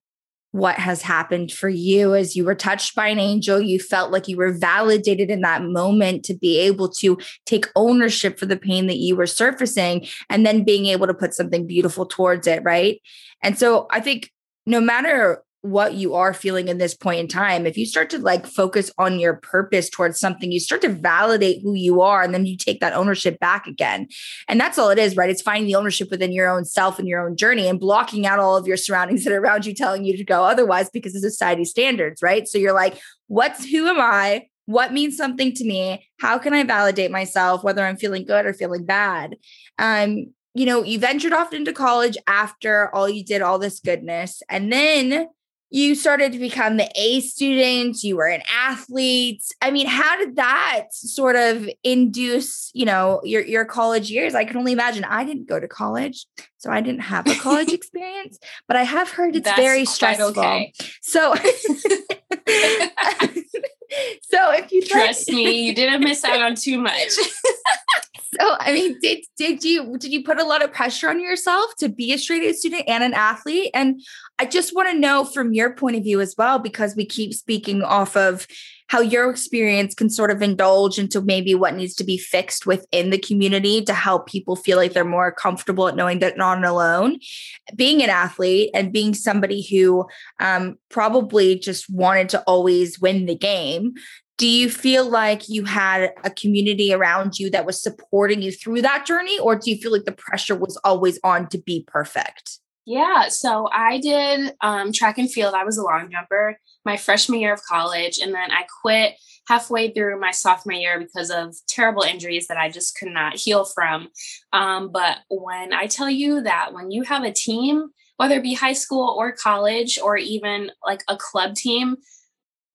what has happened for you as you were touched by an angel. You felt like you were validated in that moment to be able to take ownership for the pain that you were surfacing and then being able to put something beautiful towards it. Right. And so I think no matter what you are feeling in this point in time. If you start to like focus on your purpose towards something you start to validate who you are and then you take that ownership back again. And that's all it is right? It's finding the ownership within your own self and your own journey and blocking out all of your surroundings that are around you telling you to go otherwise because of society standards right? So you're like what's who am i? What means something to me? How can i validate myself whether i'm feeling good or feeling bad? Um you know you ventured off into college after all you did all this goodness and then you started to become the A student, you were an athlete. I mean, how did that sort of induce, you know, your your college years? I can only imagine. I didn't go to college, so I didn't have a college experience, but I have heard it's That's very stressful. Okay. So So if you trust me, you didn't miss out on too much. so I mean, did did you did you put a lot of pressure on yourself to be a straight A student and an athlete? And I just want to know from your point of view as well, because we keep speaking off of how your experience can sort of indulge into maybe what needs to be fixed within the community to help people feel like they're more comfortable at knowing that not alone. Being an athlete and being somebody who um, probably just wanted to always win the game, do you feel like you had a community around you that was supporting you through that journey or do you feel like the pressure was always on to be perfect yeah so i did um, track and field i was a long jumper my freshman year of college and then i quit halfway through my sophomore year because of terrible injuries that i just could not heal from um, but when i tell you that when you have a team whether it be high school or college or even like a club team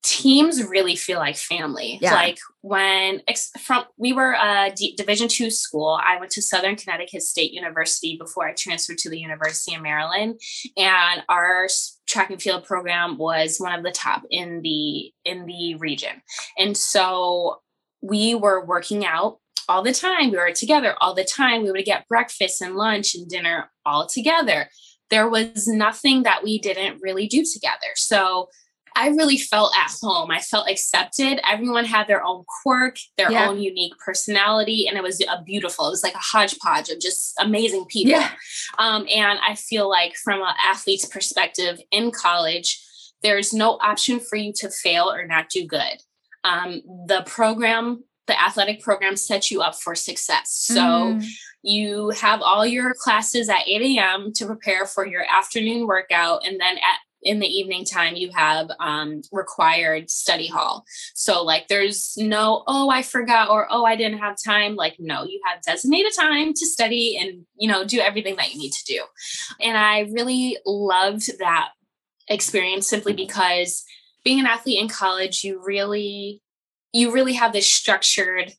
teams really feel like family. Yeah. Like when ex- from we were a D, Division two school, I went to Southern Connecticut State University before I transferred to the University of Maryland, and our track and field program was one of the top in the in the region. And so we were working out all the time. We were together all the time. We would get breakfast and lunch and dinner all together. There was nothing that we didn't really do together. So I really felt at home. I felt accepted. Everyone had their own quirk, their yeah. own unique personality, and it was a beautiful. It was like a hodgepodge of just amazing people. Yeah. Um, and I feel like from an athlete's perspective in college, there's no option for you to fail or not do good. Um, the program, the athletic program, sets you up for success. So. Mm. You have all your classes at 8 a.m. to prepare for your afternoon workout. And then at in the evening time you have um, required study hall. So like there's no oh i forgot or oh i didn't have time like no you have designated time to study and you know do everything that you need to do. And i really loved that experience simply because being an athlete in college you really you really have this structured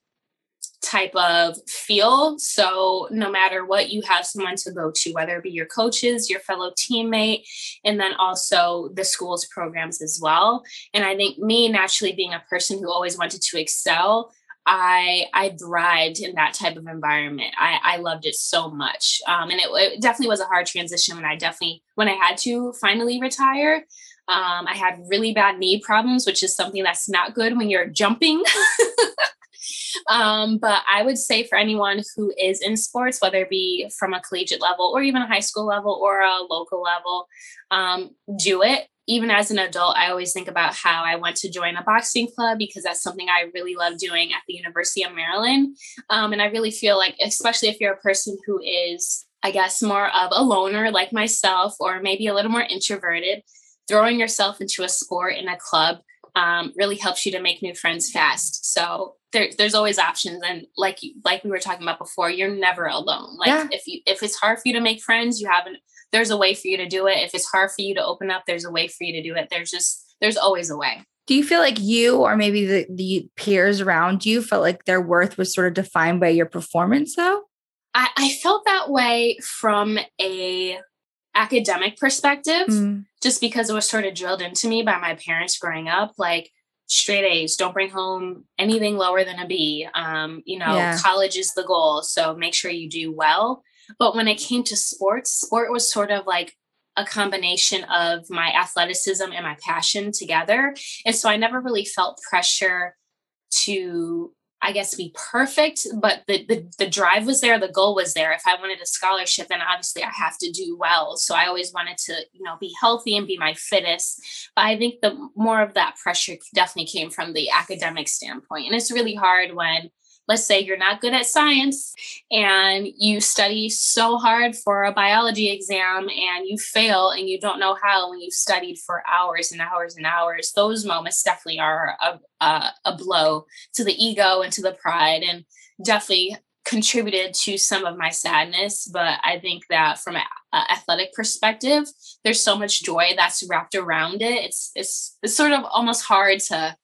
type of feel. So no matter what, you have someone to go to, whether it be your coaches, your fellow teammate, and then also the school's programs as well. And I think me naturally being a person who always wanted to excel, I I thrived in that type of environment. I, I loved it so much, um, and it, it, definitely was a hard transition when I definitely when I had to finally retire. Um, I had really bad knee problems, which is something that's not good when you're jumping. Um, but I would say for anyone who is in sports, whether it be from a collegiate level or even a high school level or a local level, um, do it. Even as an adult, I always think about how I went to join a boxing club because that's something I really love doing at the University of Maryland. Um, and I really feel like, especially if you're a person who is, I guess, more of a loner like myself, or maybe a little more introverted, throwing yourself into a sport in a club um, really helps you to make new friends fast. So there, there's always options, and like like we were talking about before, you're never alone. Like yeah. if you if it's hard for you to make friends, you haven't. There's a way for you to do it. If it's hard for you to open up, there's a way for you to do it. There's just there's always a way. Do you feel like you or maybe the the peers around you felt like their worth was sort of defined by your performance though? I, I felt that way from a academic perspective, mm. just because it was sort of drilled into me by my parents growing up. Like straight A's, don't bring home anything lower than a B. Um, you know, yeah. college is the goal. So make sure you do well. But when it came to sports, sport was sort of like a combination of my athleticism and my passion together. And so I never really felt pressure to I guess be perfect, but the, the the drive was there, the goal was there. If I wanted a scholarship, then obviously I have to do well. So I always wanted to, you know, be healthy and be my fittest. But I think the more of that pressure definitely came from the academic standpoint. And it's really hard when let's say you're not good at science and you study so hard for a biology exam and you fail and you don't know how when you've studied for hours and hours and hours those moments definitely are a, a, a blow to the ego and to the pride and definitely contributed to some of my sadness. But i think that from an athletic perspective there's so much joy that's wrapped around it. It's it's it's sort of almost hard to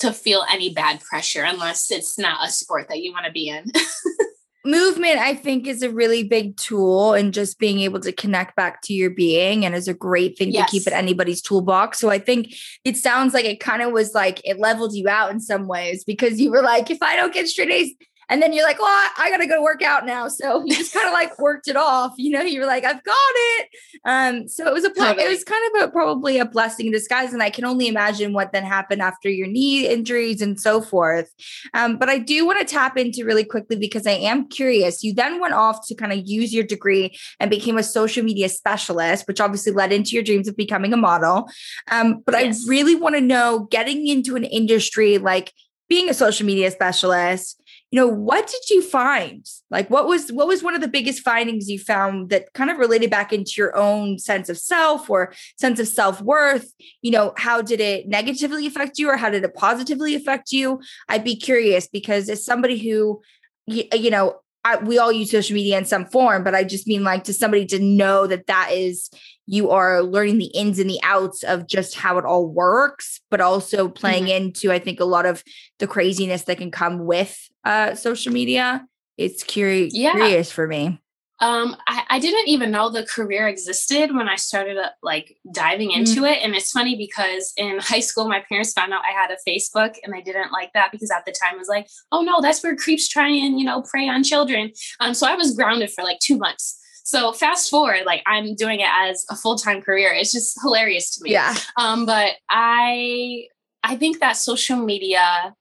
to feel any bad pressure unless it's not a sport that you want to be in. Movement, I think, is a really big tool and just being able to connect back to your being and is a great thing yes. to keep in anybody's toolbox. So I think it sounds like it kind of was like it leveled you out in some ways because you were like, if I don't get straight A's, and then you're like, well, I, I got to go work out now. So you just kind of like worked it off. You know, you were like, I've got it. Um, so it was a, totally. it was kind of a, probably a blessing in disguise. And I can only imagine what then happened after your knee injuries and so forth. Um, but I do want to tap into really quickly because I am curious. You then went off to kind of use your degree and became a social media specialist, which obviously led into your dreams of becoming a model. Um, but yes. I really want to know getting into an industry like being a social media specialist you know what did you find? Like what was what was one of the biggest findings you found that kind of related back into your own sense of self or sense of self-worth? You know how did it negatively affect you or how did it positively affect you? I'd be curious because as somebody who you, you know I, we all use social media in some form, but I just mean like to somebody to know that that is you are learning the ins and the outs of just how it all works, but also playing mm-hmm. into I think a lot of the craziness that can come with uh, social media. It's curious, yeah. curious for me. Um, I, I, didn't even know the career existed when I started uh, like diving into mm-hmm. it. And it's funny because in high school, my parents found out I had a Facebook and they didn't like that because at the time it was like, oh no, that's where creeps try and, you know, prey on children. Um, so I was grounded for like two months. So fast forward, like I'm doing it as a full-time career. It's just hilarious to me. Yeah. Um, but I I think that social media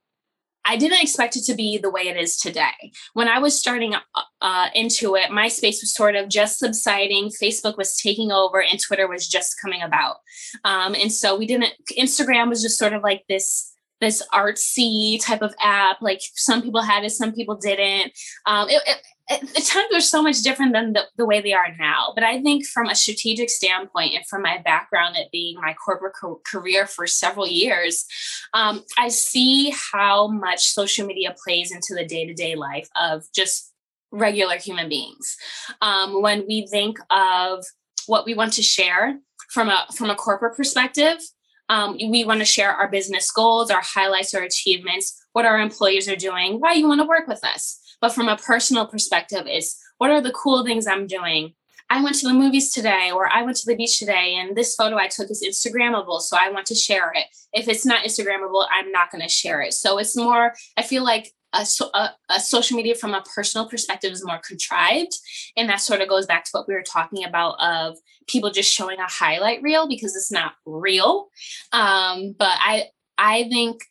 I didn't expect it to be the way it is today. When I was starting uh, into it, MySpace was sort of just subsiding, Facebook was taking over, and Twitter was just coming about. Um, and so we didn't. Instagram was just sort of like this this artsy type of app. Like some people had it, some people didn't. Um, it, it, the times were so much different than the, the, way they are now. But I think from a strategic standpoint and from my background at being my corporate co- career for several years, um, I see how much social media plays into the day to day life of just regular human beings. Um, when we think of what we want to share from a from a corporate perspective, um, we want to share our business goals, our highlights, our achievements, what our employees are doing, why you want to work with us. But from a personal perspective, is what are the cool things I'm doing? I went to the movies today, or I went to the beach today, and this photo I took is Instagrammable, so I want to share it. If it's not Instagrammable, I'm not going to share it. So it's more, I feel like a, a, a, social media from a personal perspective is more contrived and that sort of goes back to what we were talking about of people just showing a highlight reel because it's not real um, but i i think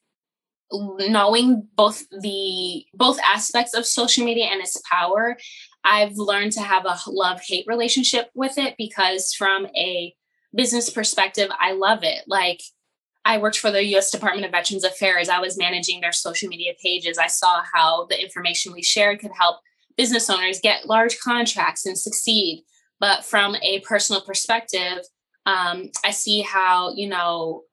knowing both the both aspects of social media and its power i've learned to have a love hate relationship with it because from a business perspective i love it like I worked for the US Department of Veterans Affairs. I was managing their social media pages. I saw how the information we shared could help business owners get large contracts and succeed. But from a personal perspective, um, I see how, you know,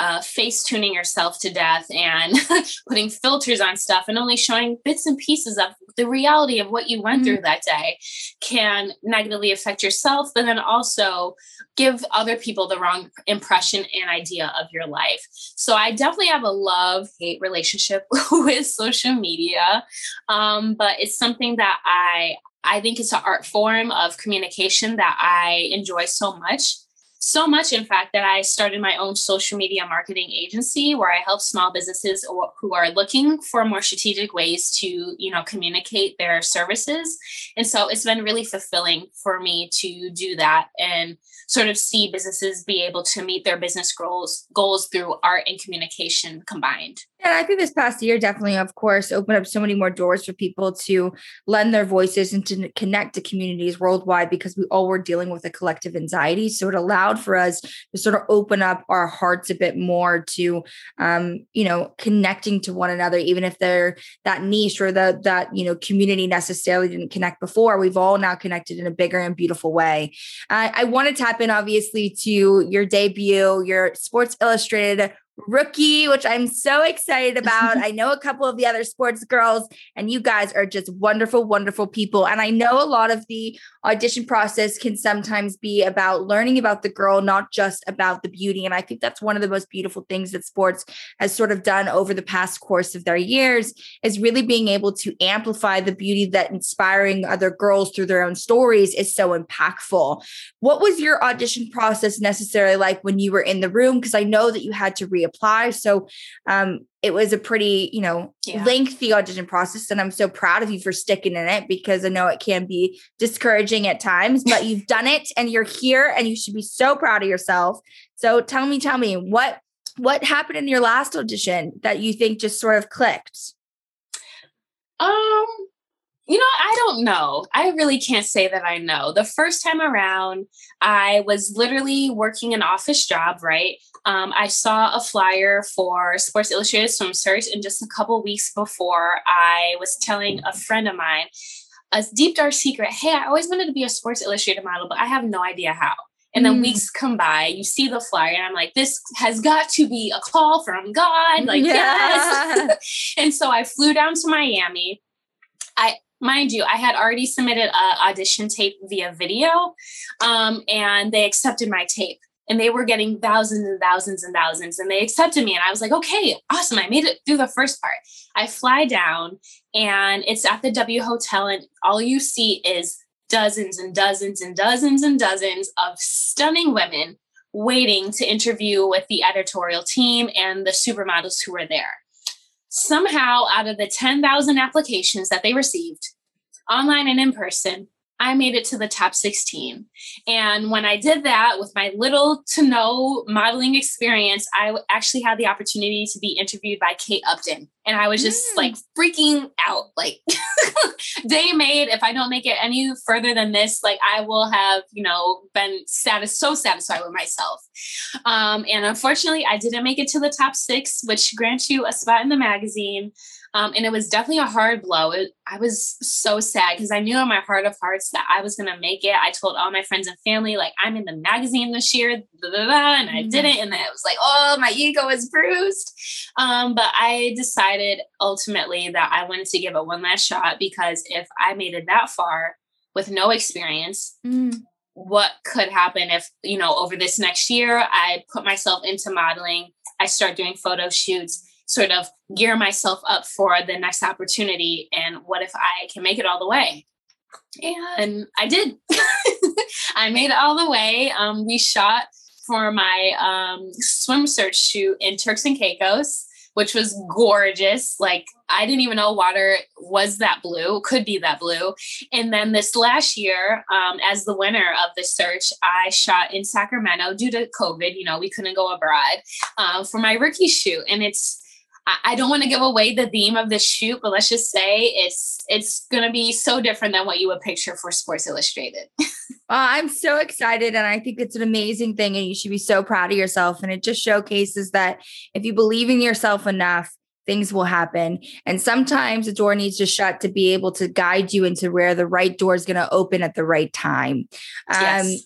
uh, face tuning yourself to death and putting filters on stuff and only showing bits and pieces of the reality of what you went mm-hmm. through that day can negatively affect yourself, but then also give other people the wrong impression and idea of your life. So I definitely have a love hate relationship with social media, um, but it's something that I I think it's an art form of communication that I enjoy so much so much, in fact, that I started my own social media marketing agency where I help small businesses who are looking for more strategic ways to, you know, communicate their services. And so it's been really fulfilling for me to do that and sort of see businesses be able to meet their business goals goals through art and communication combined. And I think this past year definitely, of course, opened up so many more doors for people to lend their voices and to connect to communities worldwide because we all were dealing with a collective anxiety. So it allowed for us to sort of open up our hearts a bit more to, um, you know, connecting to one another, even if they're that niche or that that you know community necessarily didn't connect before. We've all now connected in a bigger and beautiful way. Uh, I want to tap in, obviously, to your debut, your Sports Illustrated rookie, which I'm so excited about. I know a couple of the other sports girls, and you guys are just wonderful, wonderful people. And I know a lot of the audition process can sometimes be about learning about the girl, not just about the beauty. And I think that's one of the most beautiful things that sports has sort of done over the past course of their years is really being able to amplify the beauty that inspiring other girls through their own stories is so impactful. What was your audition process necessarily like when you were in the room? Because I know that you had to reapply. So um, it was a pretty, you know, yeah. lengthy audition process. And I'm so proud of you for sticking in it because I know it can be discouraging at times, but you've done it and you're here and you should be so proud of yourself. So tell me, tell me what what happened in your last audition that you think just sort of clicked? Um, you know, I don't know. I really can't say that I know. The first time around, I was literally working an office job, right? Um, I saw a flyer for Sports Illustrated Swim Search, and just a couple weeks before, I was telling a friend of mine a deep dark secret. Hey, I always wanted to be a Sports Illustrated model, but I have no idea how. And then mm. weeks come by, you see the flyer, and I'm like, this has got to be a call from God. Like, yeah. yes. and so I flew down to Miami. I mind you, I had already submitted an audition tape via video, um, and they accepted my tape. And they were getting thousands and thousands and thousands, and they accepted me. And I was like, okay, awesome. I made it through the first part. I fly down, and it's at the W Hotel, and all you see is dozens and dozens and dozens and dozens of stunning women waiting to interview with the editorial team and the supermodels who were there somehow out of the 10,000 applications that they received, online and in person, I made it to the top 16. And when I did that with my little to no modeling experience, I actually had the opportunity to be interviewed by Kate Upton. And I was just mm. like freaking out. Like, day made, if I don't make it any further than this, like I will have, you know, been satis- so satisfied with myself. Um, and unfortunately, I didn't make it to the top six, which grants you a spot in the magazine. Um, and it was definitely a hard blow. It, I was so sad because I knew in my heart of hearts that I was going to make it. I told all my friends and family, like, I'm in the magazine this year, blah, blah, blah, and I mm-hmm. didn't. And then it was like, oh, my ego is bruised. Um, but I decided ultimately that I wanted to give it one last shot because if I made it that far with no experience, mm what could happen if you know over this next year i put myself into modeling i start doing photo shoots sort of gear myself up for the next opportunity and what if I can make it all the way? And I did. I made it all the way. Um, we shot for my um, swim search shoot in Turks and Caicos, which was gorgeous. Like I didn't even know water was that blue, could be that blue. And then this last year, um, as the winner of the search, I shot in Sacramento due to COVID. You know, we couldn't go abroad uh, for my rookie shoot, and it's I don't want to give away the theme of the shoot, but let's just say it's it's going to be so different than what you would picture for Sports Illustrated. well, I'm so excited, and I think it's an amazing thing, and you should be so proud of yourself. And it just showcases that if you believe in yourself enough, things will happen. And sometimes the door needs to shut to be able to guide you into where the right door is going to open at the right time. Um, yes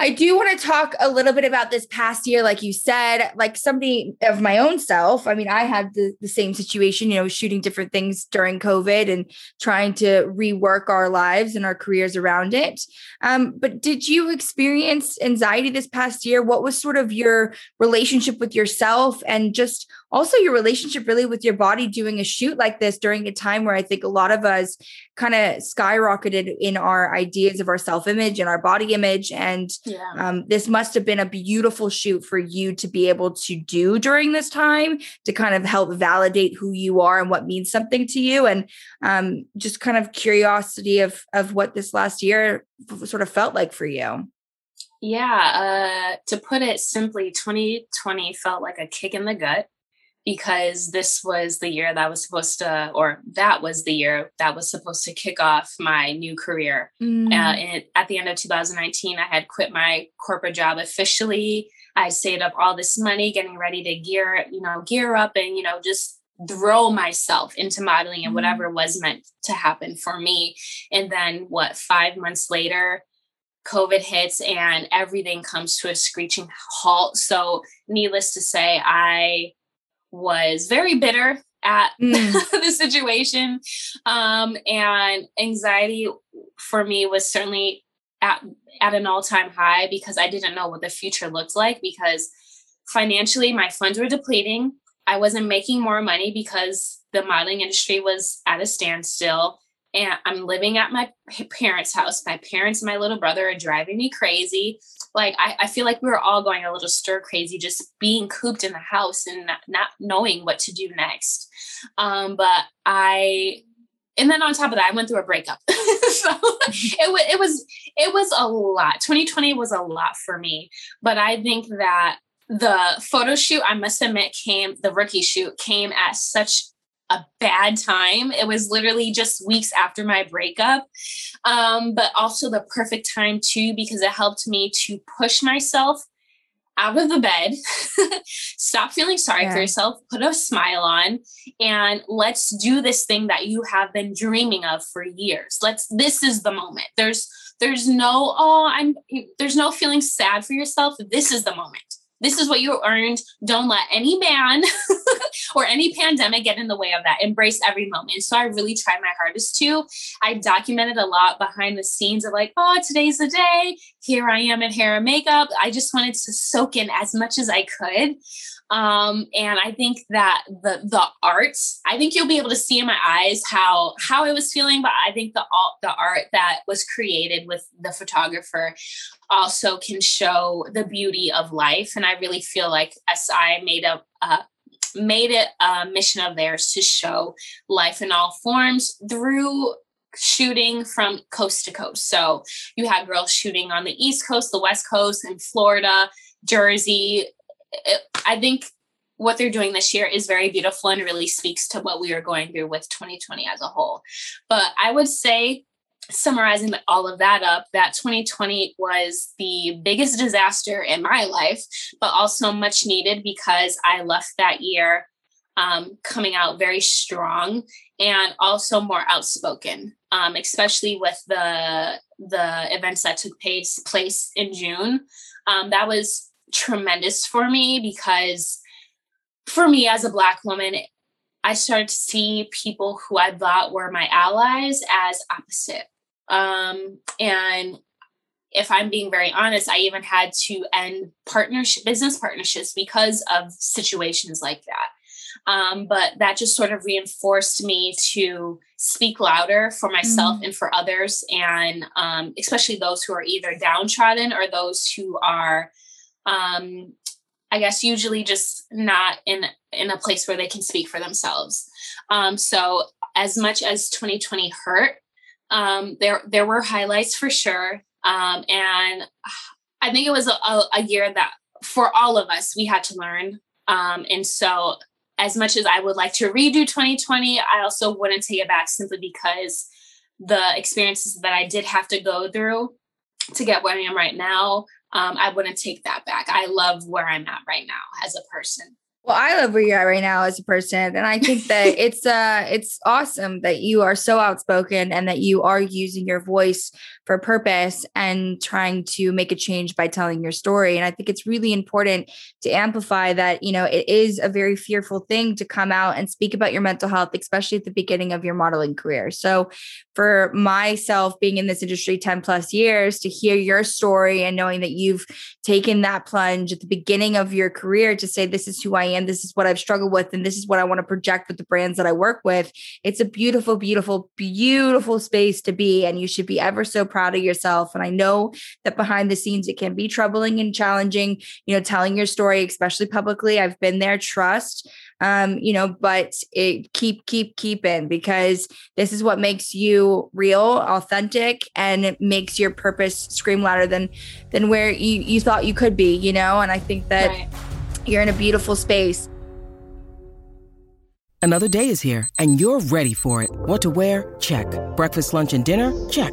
I do want to talk a little bit about this past year. Like you said, like somebody of my own self. I mean, I had the, the same situation, you know, shooting different things during COVID and trying to rework our lives and our careers around it. Um, but did you experience anxiety this past year? What was sort of your relationship with yourself and just also your relationship really with your body doing a shoot like this during a time where I think a lot of us kind of skyrocketed in our ideas of our self image and our body image. And yeah. um, this must have been a beautiful shoot for you to be able to do during this time to kind of help validate who you are and what means something to you. And um, just kind of curiosity of, of what this last year sort of felt like for you. Yeah, uh, to put it simply, 2020 felt like a kick in the gut because this was the year that was supposed to, or that was the year that was supposed to kick off my new career. Mm. Uh, and at the end of 2019, I had quit my corporate job officially. I saved up all this money, getting ready to gear, you know, gear up and, you know, just throw myself into modeling and whatever mm. was meant to happen for me. And then what, five months later, COVID hits and everything comes to a screeching halt. So, needless to say, I was very bitter at mm. the situation. Um, and anxiety for me was certainly at, at an all time high because I didn't know what the future looked like because financially my funds were depleting. I wasn't making more money because the modeling industry was at a standstill. And I'm living at my parents' house. My parents and my little brother are driving me crazy like I, I feel like we were all going a little stir crazy just being cooped in the house and not, not knowing what to do next. Um but i and then on top of that i went through a breakup. So it, was it was it was a lot. 2020 was a lot for me. But i think that the photo shoot i must admit came the rookie shoot came at such a bad time. It was literally just weeks after my breakup, um, but also the perfect time too, because it helped me to push myself out of the bed, stop feeling sorry yeah. for yourself, put a smile on, and let's do this thing that you have been dreaming of for years. Let's, this is the moment. There's, there's no, oh, I'm, there's no feeling sad for yourself. This is the moment this is what you earned. Don't let any man or any pandemic get in the way of that. Embrace every moment. So I really tried my hardest to. I documented a lot behind the scenes of like, oh, today's the day. Here I am in hair and makeup. I just wanted to soak in as much as I could. Um, and I think that the the art, I think you'll be able to see in my eyes how how I was feeling, but I think the the art that was created with the photographer also can show the beauty of life. And I really feel like SI made a, uh, made it a mission of theirs to show life in all forms through shooting from coast to coast. So you had girls shooting on the East Coast, the West Coast, and Florida, Jersey. I think what they're doing this year is very beautiful and really speaks to what we are going through with 2020 as a whole. But I would say summarizing all of that up, that 2020 was the biggest disaster in my life, but also much needed because I left that year um, coming out very strong and also more outspoken, um, especially with the the events that took place place in June. Um, that was tremendous for me because for me as a black woman I started to see people who I thought were my allies as opposite. Um, and if I'm being very honest, I even had to end partnership business partnerships because of situations like that. Um, but that just sort of reinforced me to speak louder for myself mm-hmm. and for others, and um, especially those who are either downtrodden or those who are, um, I guess, usually just not in in a place where they can speak for themselves. Um, so as much as 2020 hurt, um, there there were highlights for sure, um, and I think it was a, a, a, year that for all of us we had to learn. Um, and so, as much as I would like to redo 2020, I also wouldn't take it back simply because the experiences that I did have to go through to get where I am right now. Um, I wouldn't take that back. I love where I'm at right now as a person. Well, I love where you're at right now as a person. And I think that it's uh it's awesome that you are so outspoken and that you are using your voice for a purpose and trying to make a change by telling your story. And I think it's really important to amplify that, you know, it is a very fearful thing to come out and speak about your mental health, especially at the beginning of your modeling career. So for myself being in this industry 10 plus years to hear your story and knowing that you've taken that plunge at the beginning of your career to say, this is who I am, this is what I've struggled with, and this is what I want to project with the brands that I work with. It's a beautiful, beautiful, beautiful space to be. And you should be ever so proud proud of yourself. And I know that behind the scenes, it can be troubling and challenging, you know, telling your story, especially publicly. I've been there, trust. Um, you know, but it keep, keep, keep in because this is what makes you real, authentic, and it makes your purpose scream louder than than where you, you thought you could be, you know. And I think that right. you're in a beautiful space. Another day is here and you're ready for it. What to wear? Check. Breakfast, lunch, and dinner? Check.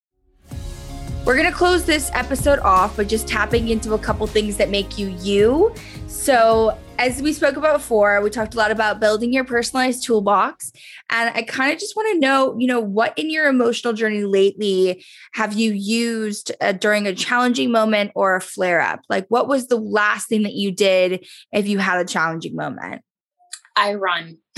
We're going to close this episode off by just tapping into a couple things that make you you. So, as we spoke about before, we talked a lot about building your personalized toolbox. And I kind of just want to know, you know, what in your emotional journey lately have you used uh, during a challenging moment or a flare up? Like, what was the last thing that you did if you had a challenging moment? I run.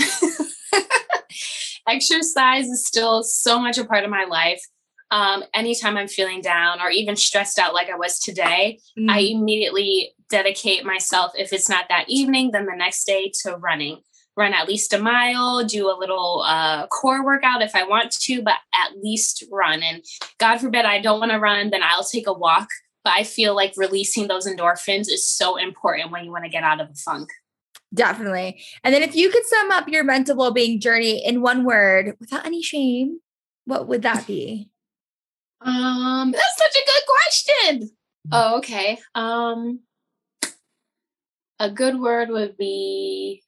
Exercise is still so much a part of my life um, anytime I'm feeling down or even stressed out like I was today, mm. I immediately dedicate myself, if it's not that evening, then the next day to running. Run at least a mile, do a little uh, core workout if I want to, but at least run. And God forbid I don't want to run, then I'll take a walk. But I feel like releasing those endorphins is so important when you want to get out of a funk. Definitely. And then if you could sum up your mental well being journey in one word without any shame, what would that be? Um, that's such a good question. Oh, okay. Um, a good word would be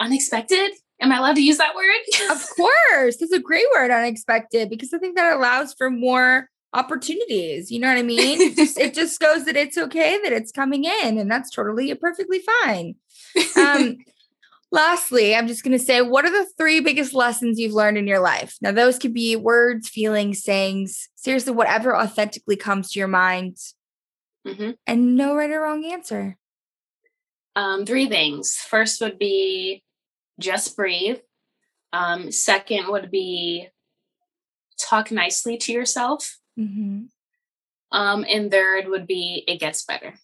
unexpected. Am I allowed to use that word? of course. That's a great word, unexpected, because I think that allows for more opportunities. You know what I mean? It just, it just goes that it's okay that it's coming in, and that's totally perfectly fine. Um, lastly, I'm just going to say, what are the three biggest lessons you've learned in your life? Now, those could be words, feelings, sayings, seriously, whatever authentically comes to your mind, mm-hmm. and no right or wrong answer. Um, three things. First would be just breathe. Um, second would be talk nicely to yourself. Mm-hmm. Um, and third would be it gets better.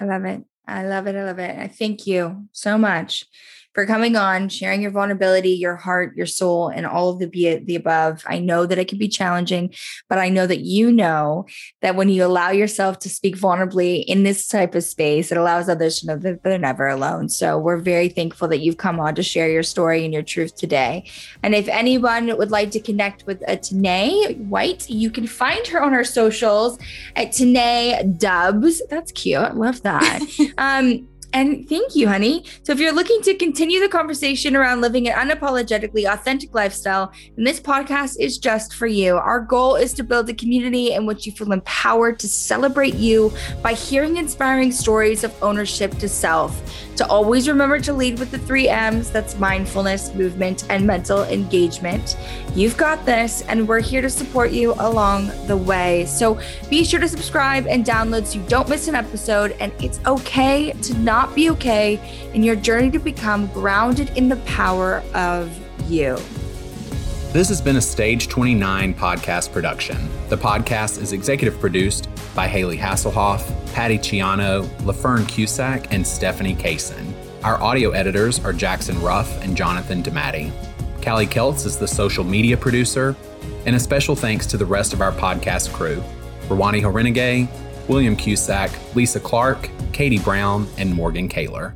I love it. I love it. I love it. I thank you so much for coming on, sharing your vulnerability, your heart, your soul, and all of the be the above. I know that it can be challenging, but I know that you know that when you allow yourself to speak vulnerably in this type of space, it allows others to know that they're never alone. So we're very thankful that you've come on to share your story and your truth today. And if anyone would like to connect with a Tanaye White, you can find her on her socials at Tanaye Dubs. That's cute. I love that. um, and thank you, honey. So, if you're looking to continue the conversation around living an unapologetically authentic lifestyle, then this podcast is just for you. Our goal is to build a community in which you feel empowered to celebrate you by hearing inspiring stories of ownership to self to always remember to lead with the three M's that's mindfulness, movement, and mental engagement. You've got this, and we're here to support you along the way. So be sure to subscribe and download so you don't miss an episode. And it's okay to not be okay in your journey to become grounded in the power of you. This has been a Stage 29 podcast production. The podcast is executive produced by Hayley Hasselhoff, Patty Ciano, LaFern Cusack, and Stephanie Kaysen. Our audio editors are Jackson Ruff and Jonathan DeMatti. Callie Keltz is the social media producer, and a special thanks to the rest of our podcast crew Rawani Horenegay, William Cusack, Lisa Clark, Katie Brown, and Morgan Kaler.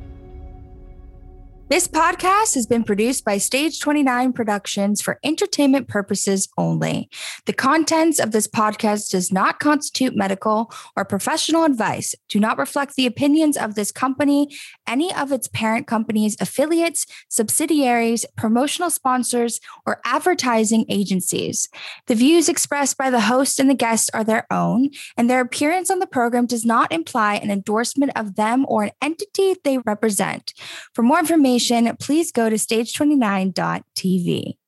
This podcast has been produced by Stage 29 Productions for entertainment purposes only. The contents of this podcast does not constitute medical or professional advice, do not reflect the opinions of this company, any of its parent companies, affiliates, subsidiaries, promotional sponsors, or advertising agencies. The views expressed by the host and the guests are their own, and their appearance on the program does not imply an endorsement of them or an entity they represent. For more information, please go to stage29.tv.